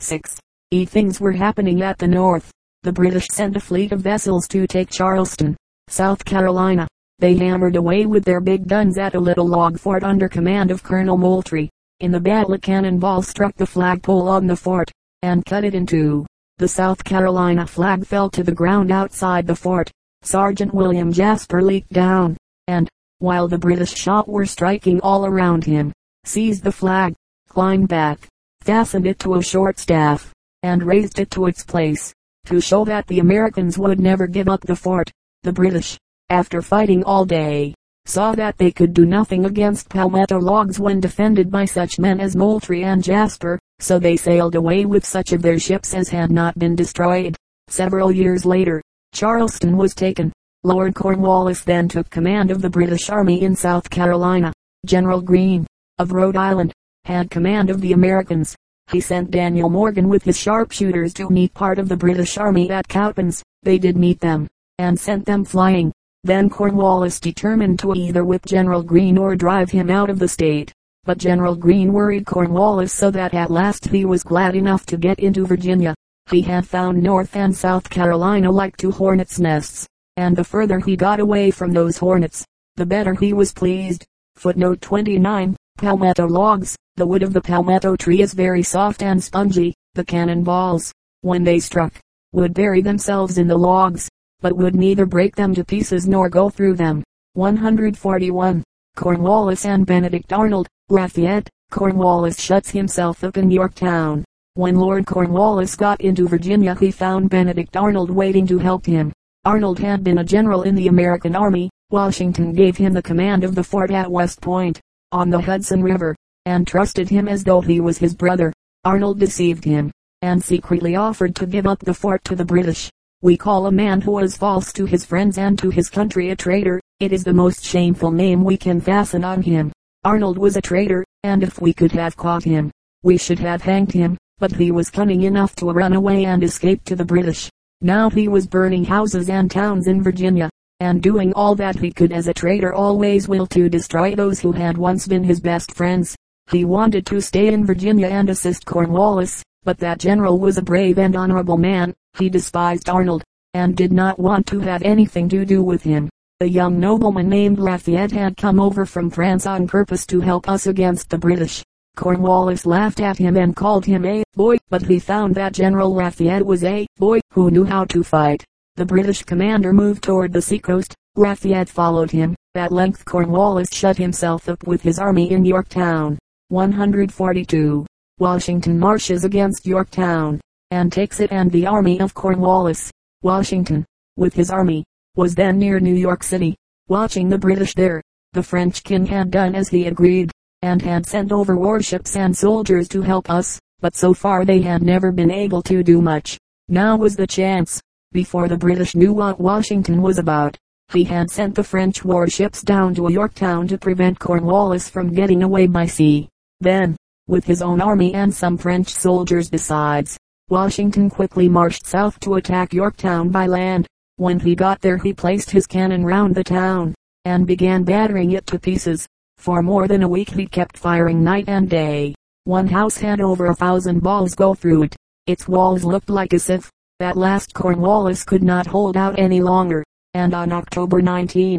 6. E things were happening at the north. The British sent a fleet of vessels to take Charleston, South Carolina. They hammered away with their big guns at a little log fort under command of Colonel Moultrie. In the battle a cannonball struck the flagpole on the fort, and cut it in two. The South Carolina flag fell to the ground outside the fort. Sergeant William Jasper leaped down, and, while the British shot were striking all around him, seized the flag, climbed back, fastened it to a short staff, and raised it to its place, to show that the Americans would never give up the fort. The British, after fighting all day, saw that they could do nothing against palmetto logs when defended by such men as Moultrie and Jasper, so they sailed away with such of their ships as had not been destroyed. Several years later, Charleston was taken. Lord Cornwallis then took command of the British Army in South Carolina. General Greene, of Rhode Island, had command of the Americans. He sent Daniel Morgan with his sharpshooters to meet part of the British Army at Cowpens. They did meet them, and sent them flying. Then Cornwallis determined to either whip General Greene or drive him out of the state. But General Greene worried Cornwallis so that at last he was glad enough to get into Virginia. He had found North and South Carolina like two hornets' nests, and the further he got away from those hornets, the better he was pleased. Footnote 29. Palmetto logs. The wood of the palmetto tree is very soft and spongy. The cannon balls, when they struck, would bury themselves in the logs, but would neither break them to pieces nor go through them. 141. Cornwallis and Benedict Arnold, Lafayette. Cornwallis shuts himself up in Yorktown. When Lord Cornwallis got into Virginia he found Benedict Arnold waiting to help him. Arnold had been a general in the American army. Washington gave him the command of the fort at West Point, on the Hudson River, and trusted him as though he was his brother. Arnold deceived him, and secretly offered to give up the fort to the British. We call a man who is false to his friends and to his country a traitor. It is the most shameful name we can fasten on him. Arnold was a traitor, and if we could have caught him, we should have hanged him. But he was cunning enough to run away and escape to the British. Now he was burning houses and towns in Virginia, and doing all that he could as a traitor always will to destroy those who had once been his best friends. He wanted to stay in Virginia and assist Cornwallis, but that general was a brave and honorable man. He despised Arnold, and did not want to have anything to do with him. A young nobleman named Lafayette had come over from France on purpose to help us against the British. Cornwallis laughed at him and called him a boy, but he found that General Lafayette was a boy who knew how to fight. The British commander moved toward the seacoast. Lafayette followed him. At length Cornwallis shut himself up with his army in Yorktown. 142. Washington marches against Yorktown, and takes it and the army of Cornwallis. Washington, with his army, was then near New York City, watching the British there. The French king had done as he agreed, and had sent over warships and soldiers to help us, but so far they had never been able to do much. Now was the chance. Before the British knew what Washington was about, he had sent the French warships down to Yorktown to prevent Cornwallis from getting away by sea. Then, with his own army and some French soldiers besides. Washington quickly marched south to attack Yorktown by land. When he got there he placed his cannon round the town, and began battering it to pieces. For more than a week he kept firing night and day. One house had over a thousand balls go through it. Its walls looked like a if, at last Cornwallis could not hold out any longer, and on October 19,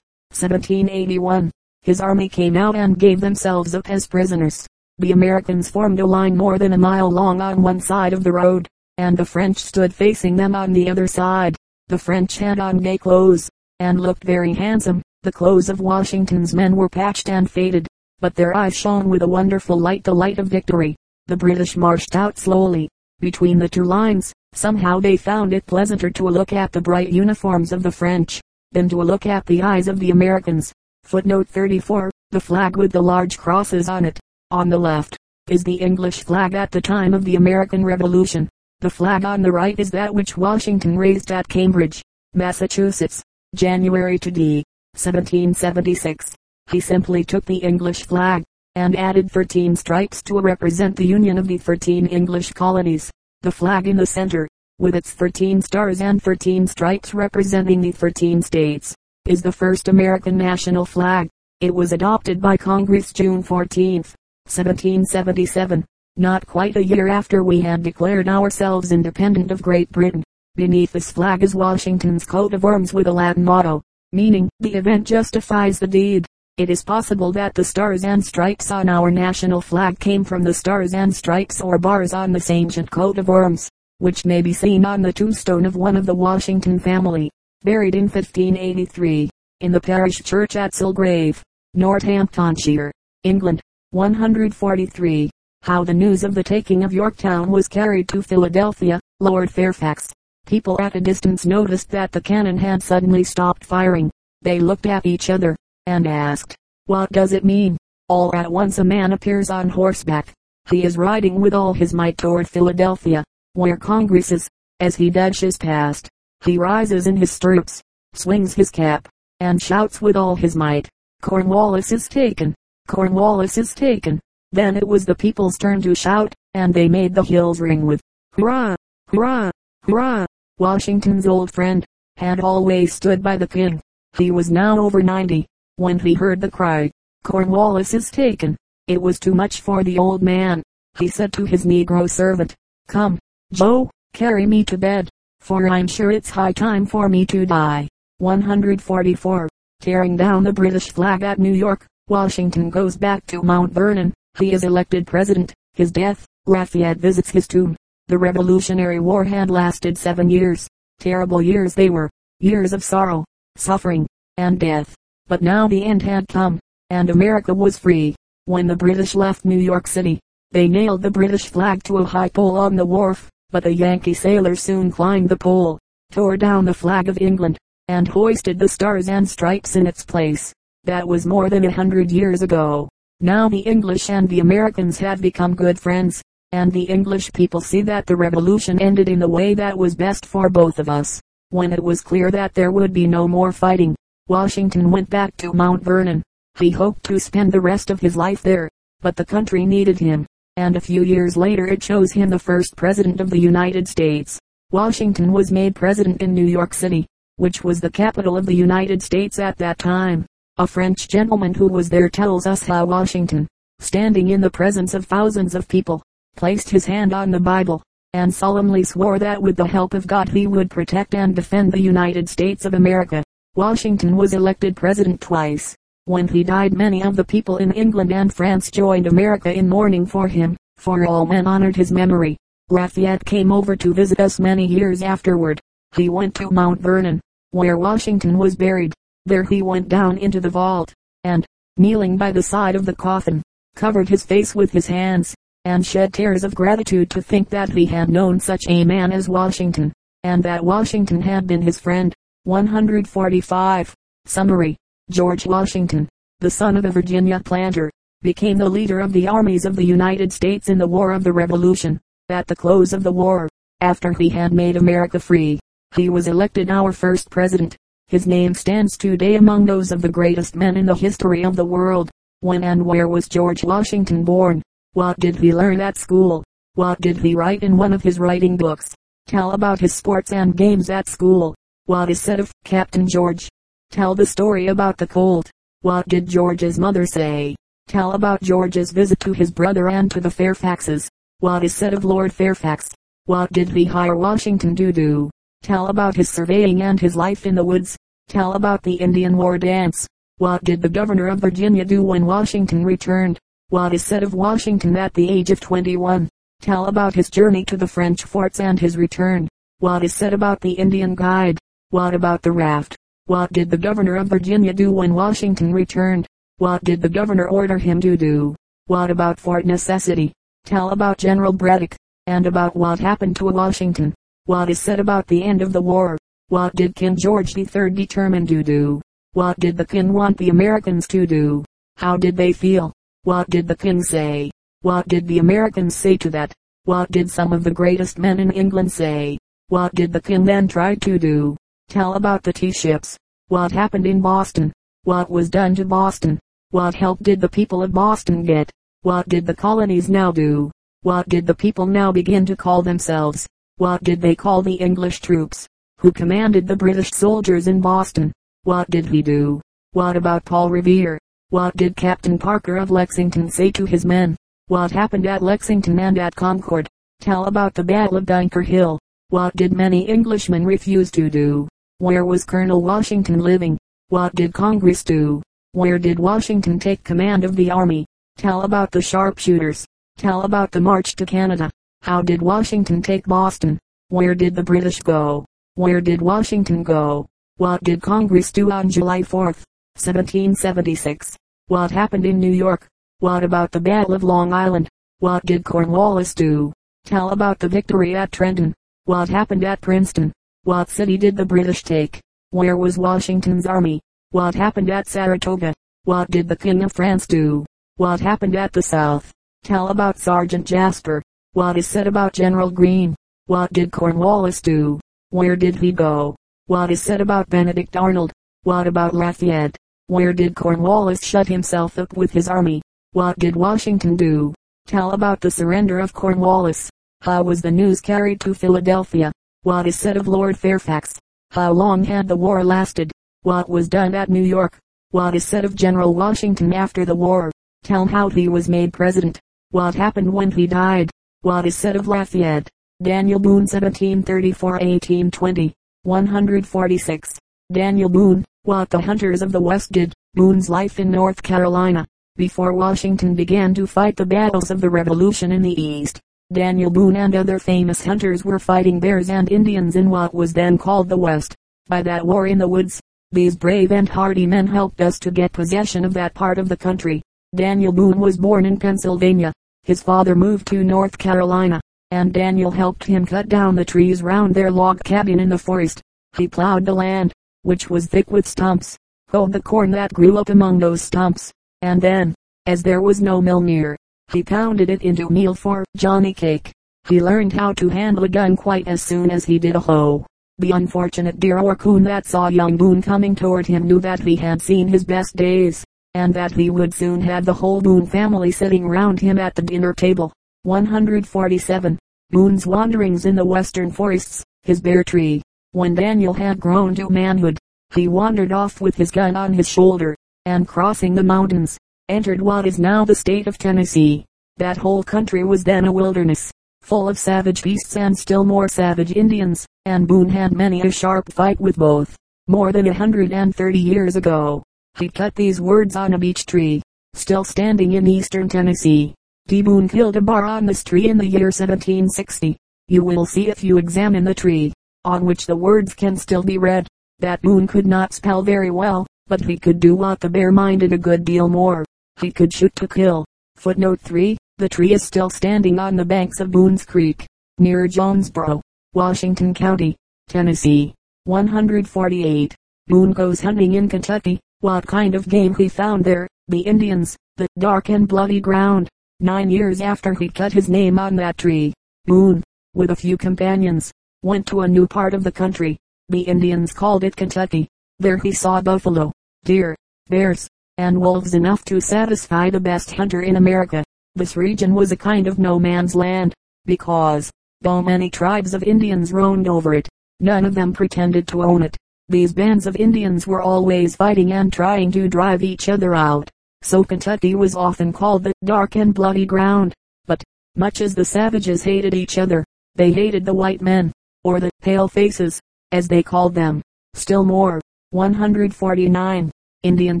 1781, his army came out and gave themselves up as prisoners. The Americans formed a line more than a mile long on one side of the road, and the French stood facing them on the other side. The French had on gay clothes, and looked very handsome. The clothes of Washington's men were patched and faded, but their eyes shone with a wonderful light, the light of victory. The British marched out slowly, between the two lines. Somehow they found it pleasanter to look at the bright uniforms of the French, than to look at the eyes of the Americans. Footnote 34, the flag with the large crosses on it, on the left, is the English flag at the time of the American Revolution. The flag on the right is that which Washington raised at Cambridge, Massachusetts, January to D. 1776. He simply took the English flag, and added 13 stripes to represent the union of the 13 English colonies. The flag in the center, with its 13 stars and 13 stripes representing the 13 states, is the first American national flag. It was adopted by Congress June 14, 1777. not quite a year after we had declared ourselves independent of Great Britain. Beneath this flag is Washington's coat of arms with a Latin motto, meaning, the event justifies the deed. It is possible that the stars and stripes on our national flag came from the stars and stripes or bars on this ancient coat of arms, which may be seen on the tombstone of one of the Washington family, buried in 1583, in the parish church at Sulgrave, Northamptonshire, England. 143. How the news of the taking of Yorktown was carried to Philadelphia, Lord Fairfax. People at a distance noticed that the cannon had suddenly stopped firing. They looked at each other, and asked, What does it mean? All at once a man appears on horseback. He is riding with all his might toward Philadelphia, where Congress is. As he dashes past, he rises in his stirrups, swings his cap, and shouts with all his might, Cornwallis is taken! Cornwallis is taken! Then it was the people's turn to shout, and they made the hills ring with, Hurrah! Hurrah! Hurrah! Washington's old friend, had always stood by the king. He was now over ninety, when he heard the cry, Cornwallis is taken. It was too much for the old man. He said to his negro servant, Come, Joe, carry me to bed, for I'm sure it's high time for me to die. 144. Tearing down the British flag at New York, Washington goes back to Mount Vernon. He is elected president. His death, Lafayette visits his tomb. The Revolutionary War had lasted seven years. Terrible years they were. Years of sorrow, suffering, and death. But now the end had come, and America was free. When the British left New York City, they nailed the British flag to a high pole on the wharf, but the Yankee sailors soon climbed the pole, tore down the flag of England, and hoisted the stars and stripes in its place. That was more than a hundred years ago. Now the English and the Americans have become good friends, and the English people see that the revolution ended in the way that was best for both of us. When it was clear that there would be no more fighting, Washington went back to Mount Vernon. He hoped to spend the rest of his life there, but the country needed him, and a few years later it chose him the first president of the United States. Washington was made president in New York City, which was the capital of the United States at that time. A French gentleman who was there tells us how Washington, standing in the presence of thousands of people, placed his hand on the Bible, and solemnly swore that with the help of God he would protect and defend the United States of America. Washington was elected president twice. When he died many of the people in England and France joined America in mourning for him, for all men honored his memory. Lafayette came over to visit us many years afterward. He went to Mount Vernon, where Washington was buried. There he went down into the vault, and, kneeling by the side of the coffin, covered his face with his hands, and shed tears of gratitude to think that he had known such a man as Washington, and that Washington had been his friend. 145. Summary. George Washington, the son of a Virginia planter, became the leader of the armies of the United States in the War of the Revolution. At the close of the war, after he had made America free, he was elected our first president. His name stands today among those of the greatest men in the history of the world. When and where was George Washington born? What did he learn at school? What did he write in one of his writing books? Tell about his sports and games at school. What is said of Captain George? Tell the story about the colt. What did George's mother say? Tell about George's visit to his brother and to the Fairfaxes. What is said of Lord Fairfax? What did he hire Washington to do? Tell about his surveying and his life in the woods. Tell about the Indian war dance. What did the governor of Virginia do when Washington returned? What is said of Washington at the age of 21? Tell about his journey to the French forts and his return. What is said about the Indian guide? What about the raft? What did the governor of Virginia do when Washington returned? What did the governor order him to do? What about Fort Necessity? Tell about General Braddock, and about what happened to Washington. What is said about the end of the war? What did King George III determine to do? What did the king want the Americans to do? How did they feel? What did the king say? What did the Americans say to that? What did some of the greatest men in England say? What did the king then try to do? Tell about the tea ships. What happened in Boston? What was done to Boston? What help did the people of Boston get? What did the colonies now do? What did the people now begin to call themselves? What did they call the English troops? Who commanded the British soldiers in Boston? What did he do? What about Paul Revere? What did Captain Parker of Lexington say to his men? What happened at Lexington and at Concord? Tell about the Battle of Bunker Hill. What did many Englishmen refuse to do? Where was Colonel Washington living? What did Congress do? Where did Washington take command of the army? Tell about the sharpshooters. Tell about the march to Canada. How did Washington take Boston? Where did the British go? Where did Washington go? What did Congress do on July 4, 1776? What happened in New York? What about the Battle of Long Island? What did Cornwallis do? Tell about the victory at Trenton. What happened at Princeton? What city did the British take? Where was Washington's army? What happened at Saratoga? What did the King of France do? What happened at the South? Tell about Sergeant Jasper. What is said about General Greene? What did Cornwallis do? Where did he go? What is said about Benedict Arnold? What about Lafayette? Where did Cornwallis shut himself up with his army? What did Washington do? Tell about the surrender of Cornwallis. How was the news carried to Philadelphia? What is said of Lord Fairfax? How long had the war lasted? What was done at New York? What is said of General Washington after the war? Tell how he was made president. What happened when he died? What is said of Lafayette? Daniel Boone 1734-1820. 146. Daniel Boone, what the hunters of the West did. Boone's life in North Carolina before Washington began to fight the battles of the Revolution in the East. Daniel Boone and other famous hunters were fighting bears and Indians in what was then called the West. By that war in the woods, these brave and hardy men helped us to get possession of that part of the country. Daniel Boone was born in Pennsylvania. His father moved to North Carolina, and Daniel helped him cut down the trees round their log cabin in the forest. He plowed the land, which was thick with stumps, hoed the corn that grew up among those stumps, and then, as there was no mill near, he pounded it into meal for Johnny Cake. He learned how to handle a gun quite as soon as he did a hoe. The unfortunate deer or coon that saw young Boone coming toward him knew that he had seen his best days, and that he would soon have the whole Boone family sitting round him at the dinner table. 147. Boone's wanderings in the western forests, his bear tree. When Daniel had grown to manhood, he wandered off with his gun on his shoulder, and crossing the mountains, entered what is now the state of Tennessee. That whole country was then a wilderness, full of savage beasts and still more savage Indians, and Boone had many a sharp fight with both. More than a hundred and thirty years ago, he cut these words on a beech tree, still standing in eastern Tennessee. D. Boone killed a bar on this tree in the year 1760. You will see if you examine the tree, on which the words can still be read, that Boone could not spell very well, but he could do what the bear minded a good deal more. He could shoot to kill. Footnote 3. The tree is still standing on the banks of Boone's Creek, near Jonesboro, Washington County, Tennessee. 148. Boone goes hunting in Kentucky. What kind of game he found there? The Indians, the dark and bloody ground. Nine years after he cut his name on that tree, Boone, with a few companions, went to a new part of the country. The Indians called it Kentucky. There he saw buffalo, deer, bears, and wolves enough to satisfy the best hunter in America. This region was a kind of no man's land, because, though many tribes of Indians roamed over it, none of them pretended to own it. These bands of Indians were always fighting and trying to drive each other out. So Kentucky was often called the dark and bloody ground. But, much as the savages hated each other, they hated the white men, or the pale faces, as they called them, still more. 149. Indian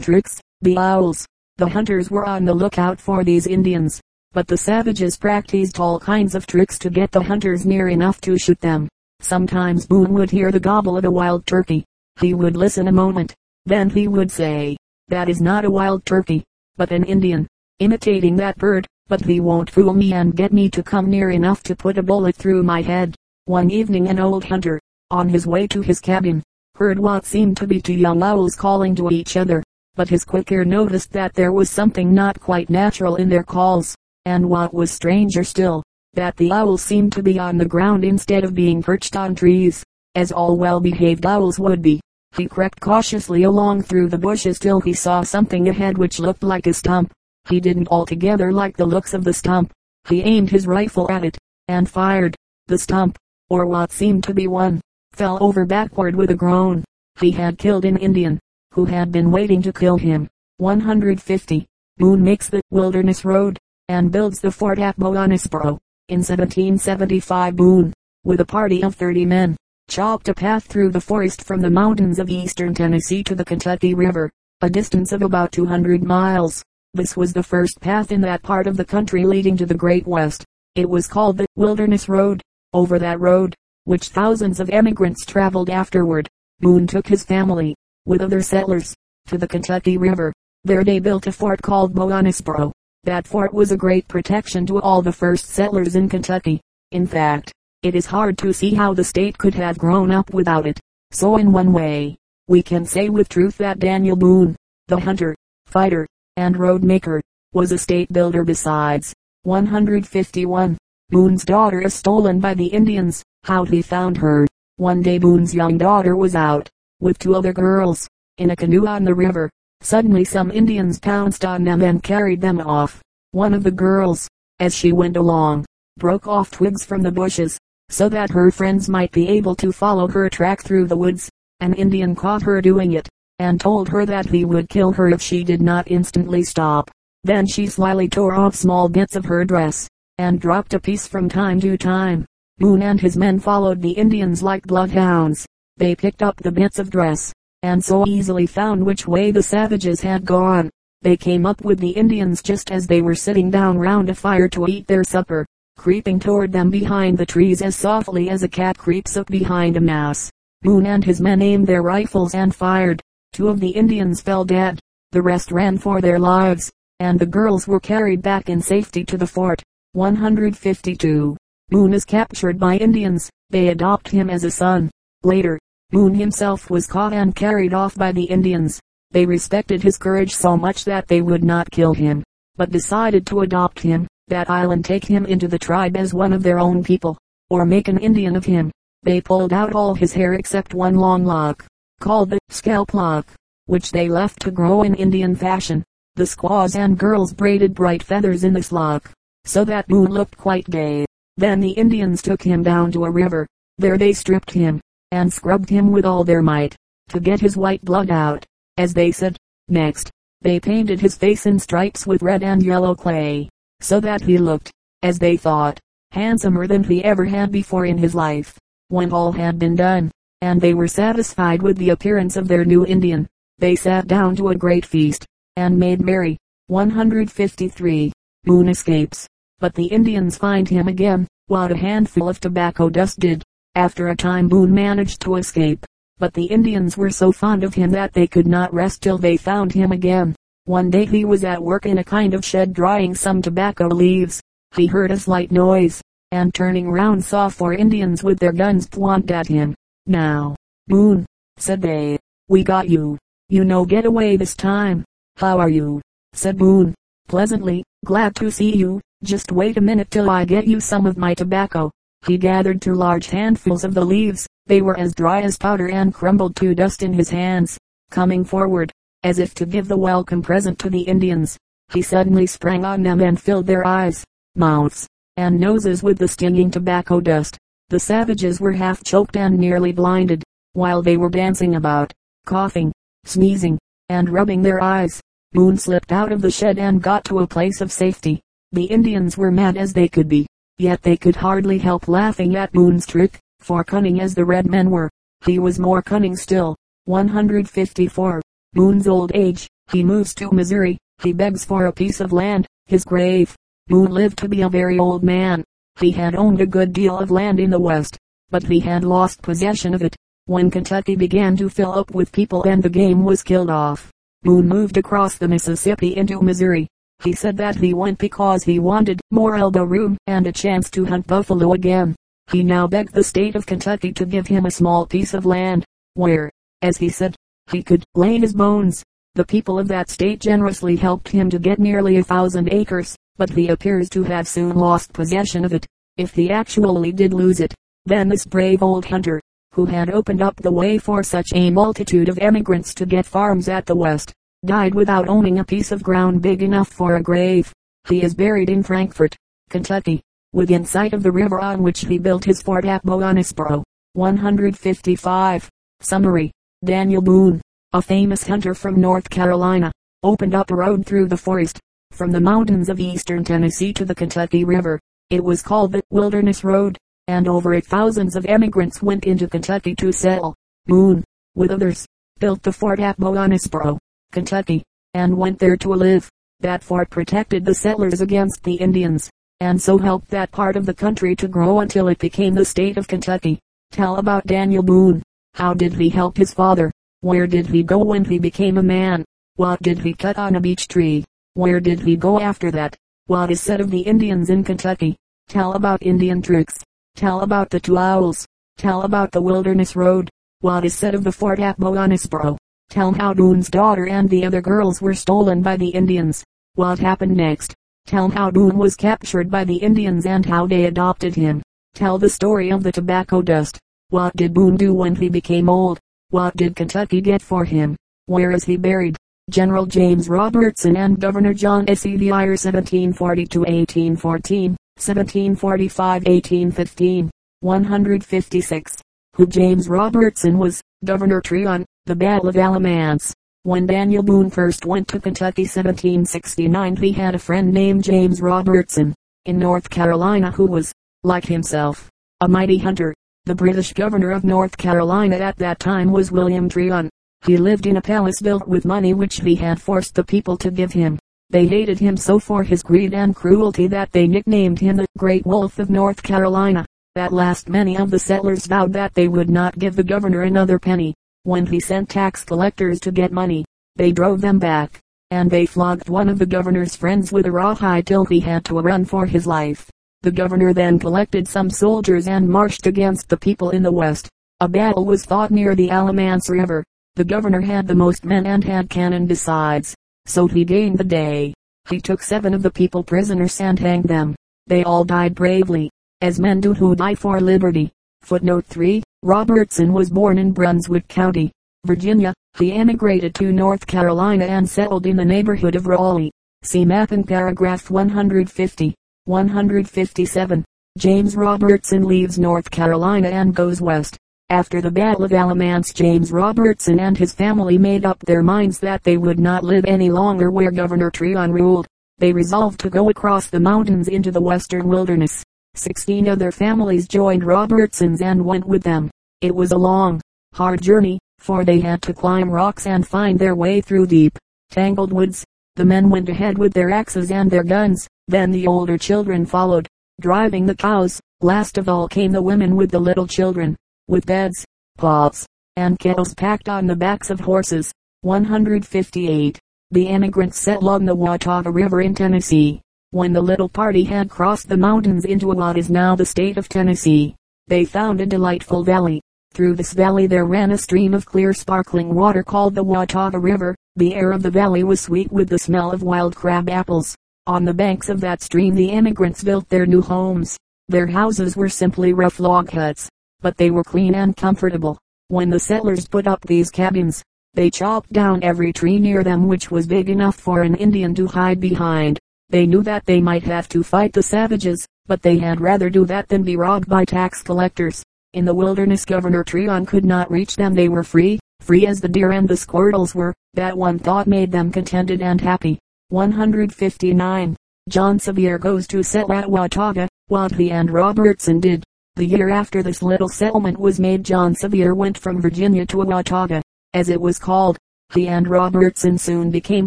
tricks, the owls. The hunters were on the lookout for these Indians, but the savages practiced all kinds of tricks to get the hunters near enough to shoot them. Sometimes Boone would hear the gobble of a wild turkey. He would listen a moment, then he would say, that is not a wild turkey, but an Indian, imitating that bird, but he won't fool me and get me to come near enough to put a bullet through my head. One evening an old hunter, on his way to his cabin, heard what seemed to be two young owls calling to each other, but his quick ear noticed that there was something not quite natural in their calls, and what was stranger still, that the owls seemed to be on the ground instead of being perched on trees, as all well-behaved owls would be. He crept cautiously along through the bushes till he saw something ahead which looked like a stump. He didn't altogether like the looks of the stump. He aimed his rifle at it, and fired. The stump, or what seemed to be one, fell over backward with a groan. He had killed an Indian, who had been waiting to kill him. 150. Boone makes the wilderness road. and builds the fort at Boonesboro. In 1775 Boone, with a party of 30 men, chopped a path through the forest from the mountains of eastern Tennessee to the Kentucky River, a distance of about 200 miles. This was the first path in that part of the country leading to the Great West. It was called the Wilderness Road. Over that road, which thousands of emigrants traveled afterward, Boone took his family, with other settlers, to the Kentucky River. There they built a fort called Boonesboro. That fort was a great protection to all the first settlers in Kentucky. In fact, it is hard to see how the state could have grown up without it. So in one way, we can say with truth that Daniel Boone, the hunter, fighter, and road maker, was a state builder besides. 151. Boone's daughter is stolen by the Indians. How he found her. One day Boone's young daughter was out, with two other girls, in a canoe on the river. Suddenly some Indians pounced on them and carried them off. One of the girls, as she went along, broke off twigs from the bushes, so that her friends might be able to follow her track through the woods. An Indian caught her doing it, and told her that he would kill her if she did not instantly stop. Then she slyly tore off small bits of her dress, and dropped a piece from time to time. Boone and his men followed the Indians like bloodhounds. They picked up the bits of dress, and so easily found which way the savages had gone. They came up with the Indians just as they were sitting down round a fire to eat their supper, creeping toward them behind the trees as softly as a cat creeps up behind a mouse. Boone and his men aimed their rifles and fired. Two of the Indians fell dead. The rest ran for their lives, and the girls were carried back in safety to the fort. 152. Boone is captured by Indians. They adopt him as a son. Later, Boone himself was caught and carried off by the Indians. They respected his courage so much that they would not kill him, but decided to adopt him, that island take him into the tribe as one of their own people, or make an Indian of him. They pulled out all his hair except one long lock, called the scalp lock, which they left to grow in Indian fashion. The squaws and girls braided bright feathers in this lock, so that Boone looked quite gay. Then the Indians took him down to a river. There they stripped him, and scrubbed him with all their might, to get his white blood out, as they said. Next, they painted his face in stripes with red and yellow clay, so that he looked, as they thought, handsomer than he ever had before in his life. When all had been done, and they were satisfied with the appearance of their new Indian, they sat down to a great feast, and made merry. 153. Boone escapes, but the Indians find him again, what a handful of tobacco dust did. After a time Boone managed to escape, but the Indians were so fond of him that they could not rest till they found him again. One day he was at work in a kind of shed drying some tobacco leaves. He heard a slight noise, and turning round saw four Indians with their guns pointed at him. Now, Boone, said they, we got you. You know get away this time. How are you? said Boone, pleasantly, glad to see you. Just wait a minute till I get you some of my tobacco. He gathered two large handfuls of the leaves. They were as dry as powder and crumbled to dust in his hands. Coming forward, as if to give the welcome present to the Indians, he suddenly sprang on them and filled their eyes, mouths, and noses with the stinging tobacco dust. The savages were half choked and nearly blinded, while they were dancing about, coughing, sneezing, and rubbing their eyes. Boone slipped out of the shed and got to a place of safety. The Indians were mad as they could be. Yet they could hardly help laughing at Boone's trick, for cunning as the red men were, he was more cunning still. 154. Boone's old age, he moves to Missouri, he begs for a piece of land, his grave. Boone lived to be a very old man. He had owned a good deal of land in the West, but he had lost possession of it. When Kentucky began to fill up with people and the game was killed off, Boone moved across the Mississippi into Missouri. He said that he went because he wanted more elbow room and a chance to hunt buffalo again. He now begged the state of Kentucky to give him a small piece of land, where, as he said, he could lay his bones. The people of that state generously helped him to get nearly a thousand acres, but he appears to have soon lost possession of it. If he actually did lose it, then this brave old hunter, who had opened up the way for such a multitude of emigrants to get farms at the West, died without owning a piece of ground big enough for a grave. He is buried in Frankfort, Kentucky, within sight of the river on which he built his fort at Boonesboro. 155. Summary. Daniel Boone, a famous hunter from North Carolina, opened up a road through the forest, from the mountains of eastern Tennessee to the Kentucky River. It was called the Wilderness Road, and over it thousands of emigrants went into Kentucky to settle. Boone, with others, built the fort at Boonesboro, Kentucky, and went there to live. That fort protected the settlers against the Indians, and so helped that part of the country to grow until it became the state of Kentucky. Tell about Daniel Boone. How did he help his father? Where did he go when he became a man? What did he cut on a beech tree? Where did he go after that? What is said of the Indians in Kentucky? Tell about Indian tricks. Tell about the two owls. Tell about the wilderness road. What is said of the fort at Boonesboro? Tell how Boone's daughter and the other girls were stolen by the Indians. What happened next? Tell how Boone was captured by the Indians and how they adopted him. Tell the story of the tobacco dust. What did Boone do when he became old? What did Kentucky get for him? Where is he buried? General James Robertson and Governor John S. E. Dwyer 1742-1814, 1745-1815, 156. Who James Robertson was, Governor Tryon, the Battle of Alamance. When Daniel Boone first went to Kentucky 1769 he had a friend named James Robertson, in North Carolina who was, like himself, a mighty hunter. The British governor of North Carolina at that time was William Tryon. He lived in a palace built with money which he had forced the people to give him. They hated him so for his greed and cruelty that they nicknamed him the Great Wolf of North Carolina. At last many of the settlers vowed that they would not give the governor another penny. When he sent tax collectors to get money, they drove them back, and they flogged one of the governor's friends with a rawhide till he had to run for his life. The governor then collected some soldiers and marched against the people in the west. A battle was fought near the Alamance River. The governor had the most men and had cannon besides, so he gained the day. He took seven of the people prisoners and hanged them. They all died bravely, as men do who die for liberty. Footnote 3. Robertson was born in Brunswick County, Virginia. He emigrated to North Carolina and settled in the neighborhood of Raleigh. See map in paragraph 150. 157. James Robertson leaves North Carolina and goes west. After the Battle of Alamance James Robertson and his family made up their minds that they would not live any longer where Governor Tryon ruled. They resolved to go across the mountains into the western wilderness. Sixteen other families joined Robertson's and went with them. It was a long, hard journey, for they had to climb rocks and find their way through deep, tangled woods. The men went ahead with their axes and their guns, then the older children followed, driving the cows. Last of all came the women with the little children with beds, pots, and kettles packed on the backs of horses. 158. The emigrants settled on the Watauga River in Tennessee. When the little party had crossed the mountains into what is now the state of Tennessee, they found a delightful valley. Through this valley there ran a stream of clear sparkling water called the Watauga River. The air of the valley was sweet with the smell of wild crab apples. On the banks of that stream the emigrants built their new homes. Their houses were simply rough log huts, but they were clean and comfortable. When the settlers put up these cabins, they chopped down every tree near them which was big enough for an Indian to hide behind. They knew that they might have to fight the savages, but they had rather do that than be robbed by tax collectors. In the wilderness Governor Tryon could not reach them. They were free, free as the deer and the squirrels were. That one thought made them contented and happy. 159. John Sevier goes to settle at Watauga, what he and Robertson did. The year after this little settlement was made John Sevier went from Virginia to Watauga, as it was called. He and Robertson soon became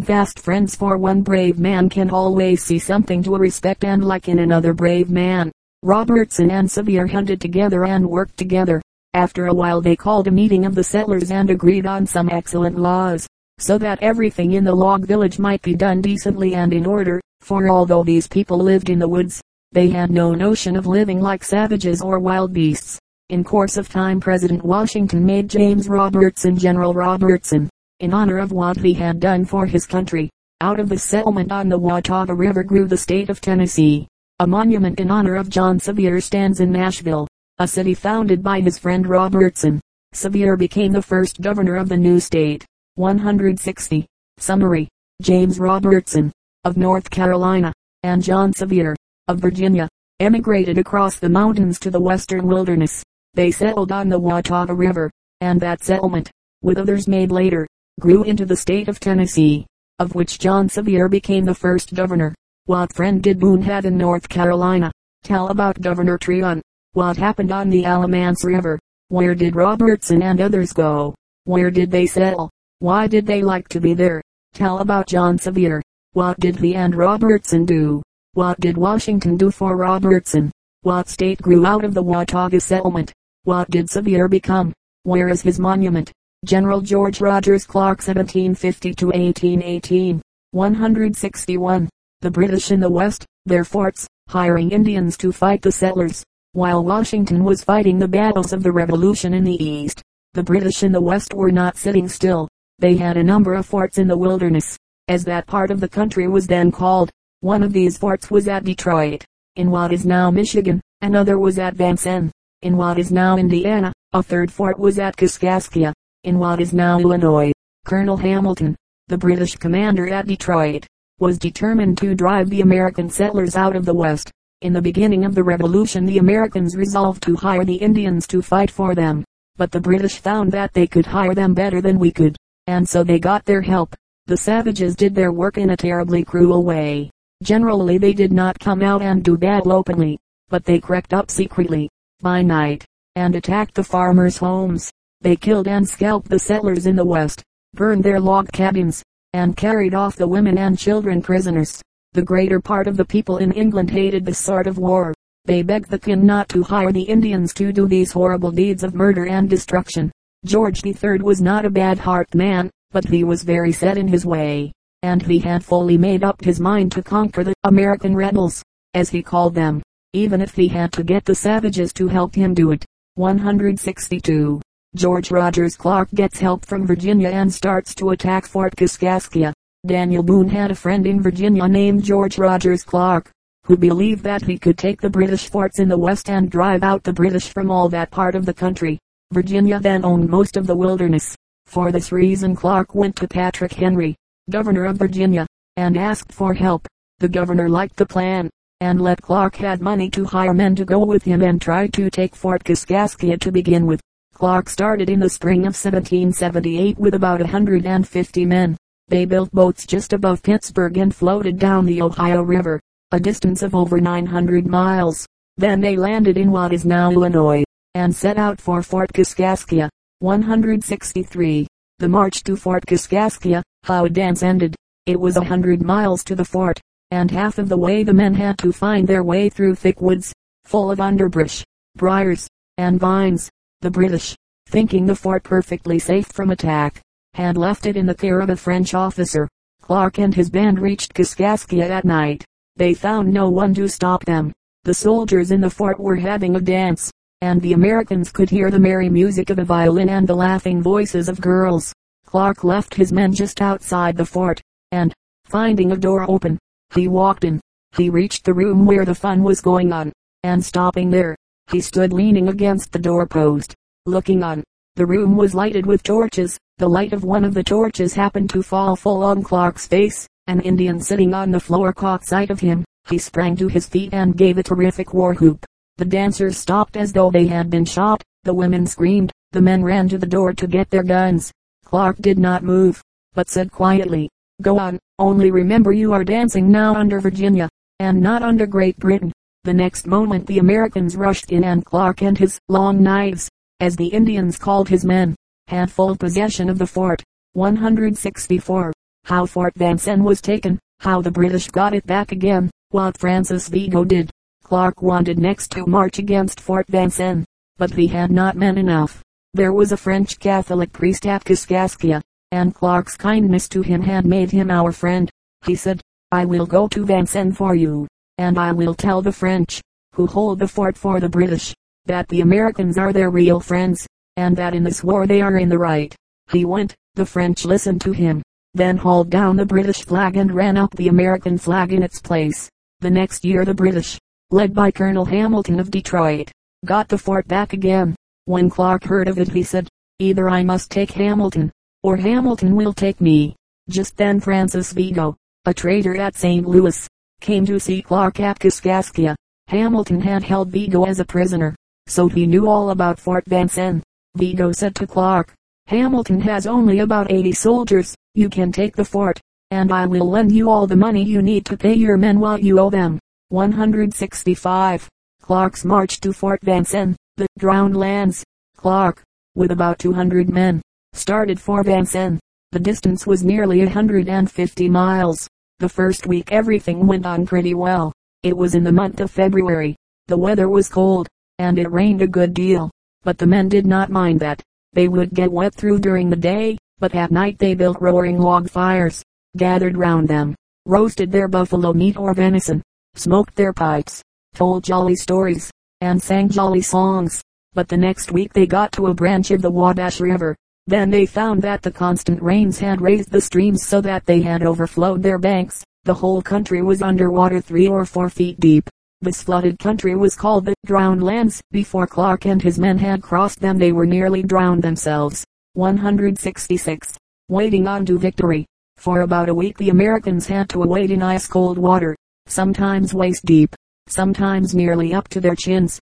fast friends for one brave man can always see something to respect and like in another brave man. Robertson and Sevier hunted together and worked together. After a while they called a meeting of the settlers and agreed on some excellent laws, so that everything in the log village might be done decently and in order, for although these people lived in the woods, they had no notion of living like savages or wild beasts. In course of time President Washington made James Robertson General Robertson, in honor of what he had done for his country. Out of the settlement on the Watauga River grew the state of Tennessee. A monument in honor of John Sevier stands in Nashville, a city founded by his friend Robertson. Sevier became the first governor of the new state. 160. Summary. James Robertson, of North Carolina, and John Sevier, of Virginia, emigrated across the mountains to the western wilderness. They settled on the Watauga River, and that settlement, with others made later, grew into the state of Tennessee. of which John Sevier became the first governor. What friend did Boone have in North Carolina? Tell about Governor Tryon. What happened on the Alamance River? Where did Robertson and others go? Where did they settle? Why did they like to be there? Tell about John Sevier. What did he and Robertson do? What did Washington do for Robertson? What state grew out of the Watauga settlement? What did Sevier become? Where is his monument? General George Rogers Clark 1750 to 1818. 161. The British in the West, their forts, hiring Indians to fight the settlers, while Washington was fighting the battles of the Revolution in the East. The British in the West were not sitting still. They had a number of forts in the wilderness, as that part of the country was then called. One of these forts was at Detroit, in what is now Michigan. Another was at Vincennes, in what is now Indiana. A third fort was at Kaskaskia, in what is now Illinois. Colonel Hamilton, the British commander at Detroit, was determined to drive the American settlers out of the West. In the beginning of the Revolution the Americans resolved to hire the Indians to fight for them. But the British found that they could hire them better than we could, and so they got their help. The savages did their work in a terribly cruel way. Generally they did not come out and do battle openly, but they crept up secretly, by night, and attacked the farmers' homes. They killed and scalped the settlers in the West, burned their log cabins, and carried off the women and children prisoners. The greater part of the people in England hated this sort of war. They begged the king not to hire the Indians to do these horrible deeds of murder and destruction. George III was not a bad heart man, but he was very set in his way, and he had fully made up his mind to conquer the American rebels, as he called them, even if he had to get the savages to help him do it. 162. George Rogers Clark gets help from Virginia and starts to attack Fort Kaskaskia. Daniel Boone had a friend in Virginia named George Rogers Clark, who believed that he could take the British forts in the west and drive out the British from all that part of the country. Virginia then owned most of the wilderness. For this reason Clark went to Patrick Henry, governor of Virginia, and asked for help. The governor liked the plan, and let Clark had money to hire men to go with him and try to take Fort Kaskaskia to begin with. Clark started in the spring of 1778 with about hundred and fifty men. They built boats just above Pittsburgh and floated down the Ohio River, a distance of over 900 miles. Then they landed in what is now Illinois, and set out for Fort Kaskaskia. 163. The march to Fort Kaskaskia, how dance ended. It was a hundred miles to the fort, and half of the way the men had to find their way through thick woods, full of underbrush, briars, and vines. The British, thinking the fort perfectly safe from attack, had left it in the care of a French officer. Clark and his band reached Kaskaskia at night. They found no one to stop them. The soldiers in the fort were having a dance, and the Americans could hear the merry music of a violin and the laughing voices of girls. Clark left his men just outside the fort, and, finding a door open, he walked in. He reached the room where the fun was going on, and stopping there, he stood leaning against the doorpost, looking on. The room was lighted with torches. The light of one of the torches happened to fall full on Clark's face. An Indian sitting on the floor caught sight of him. He sprang to his feet and gave a terrific war whoop. The dancers stopped as though they had been shot. The women screamed. The men ran to the door to get their guns. Clark did not move, but said quietly, Go on, only remember you are dancing now under Virginia, and not under Great Britain. The next moment the Americans rushed in and Clark and his long knives, as the Indians called his men, had full possession of the fort. 164. How Fort Vincennes was taken, how the British got it back again, what Francis Vigo did. Clark wanted next to march against Fort Vincennes, but he had not men enough. There was a French Catholic priest at Kaskaskia, and Clark's kindness to him had made him our friend. He said, I will go to Vincennes for you and I will tell the French, who hold the fort for the British, that the Americans are their real friends, and that in this war they are in the right. He went, the French listened to him, then hauled down the British flag and ran up the American flag in its place. The next year the British, led by Colonel Hamilton of Detroit, got the fort back again. When Clark heard of it he said, either I must take Hamilton, or Hamilton will take me. Just then Francis Vigo, a trader at St. Louis, came to see Clark at Kaskaskia. Hamilton had held Vigo as a prisoner, so he knew all about Fort Vincennes. Vigo said to Clark, Hamilton has only about 80 soldiers, you can take the fort, and I will lend you all the money you need to pay your men what you owe them. 165. Clark's march to Fort Vincennes, the drowned lands. Clark, with about 200 men, started for Vincennes. The distance was nearly 150 miles. The first week everything went on pretty well. It was in the month of February. The weather was cold, and it rained a good deal. But the men did not mind that. They would get wet through during the day, but at night they built roaring log fires, gathered round them, roasted their buffalo meat or venison, smoked their pipes, told jolly stories, and sang jolly songs. But the next week they got to a branch of the Wabash River. Then they found that the constant rains had raised the streams so that they had overflowed their banks. The whole country was under water three or four feet deep. This flooded country was called the drowned lands. Before Clark and his men had crossed them they were nearly drowned themselves. 166. Waiting on to victory. For about a week the Americans had to wade in ice cold water, sometimes waist deep, sometimes nearly up to their chins.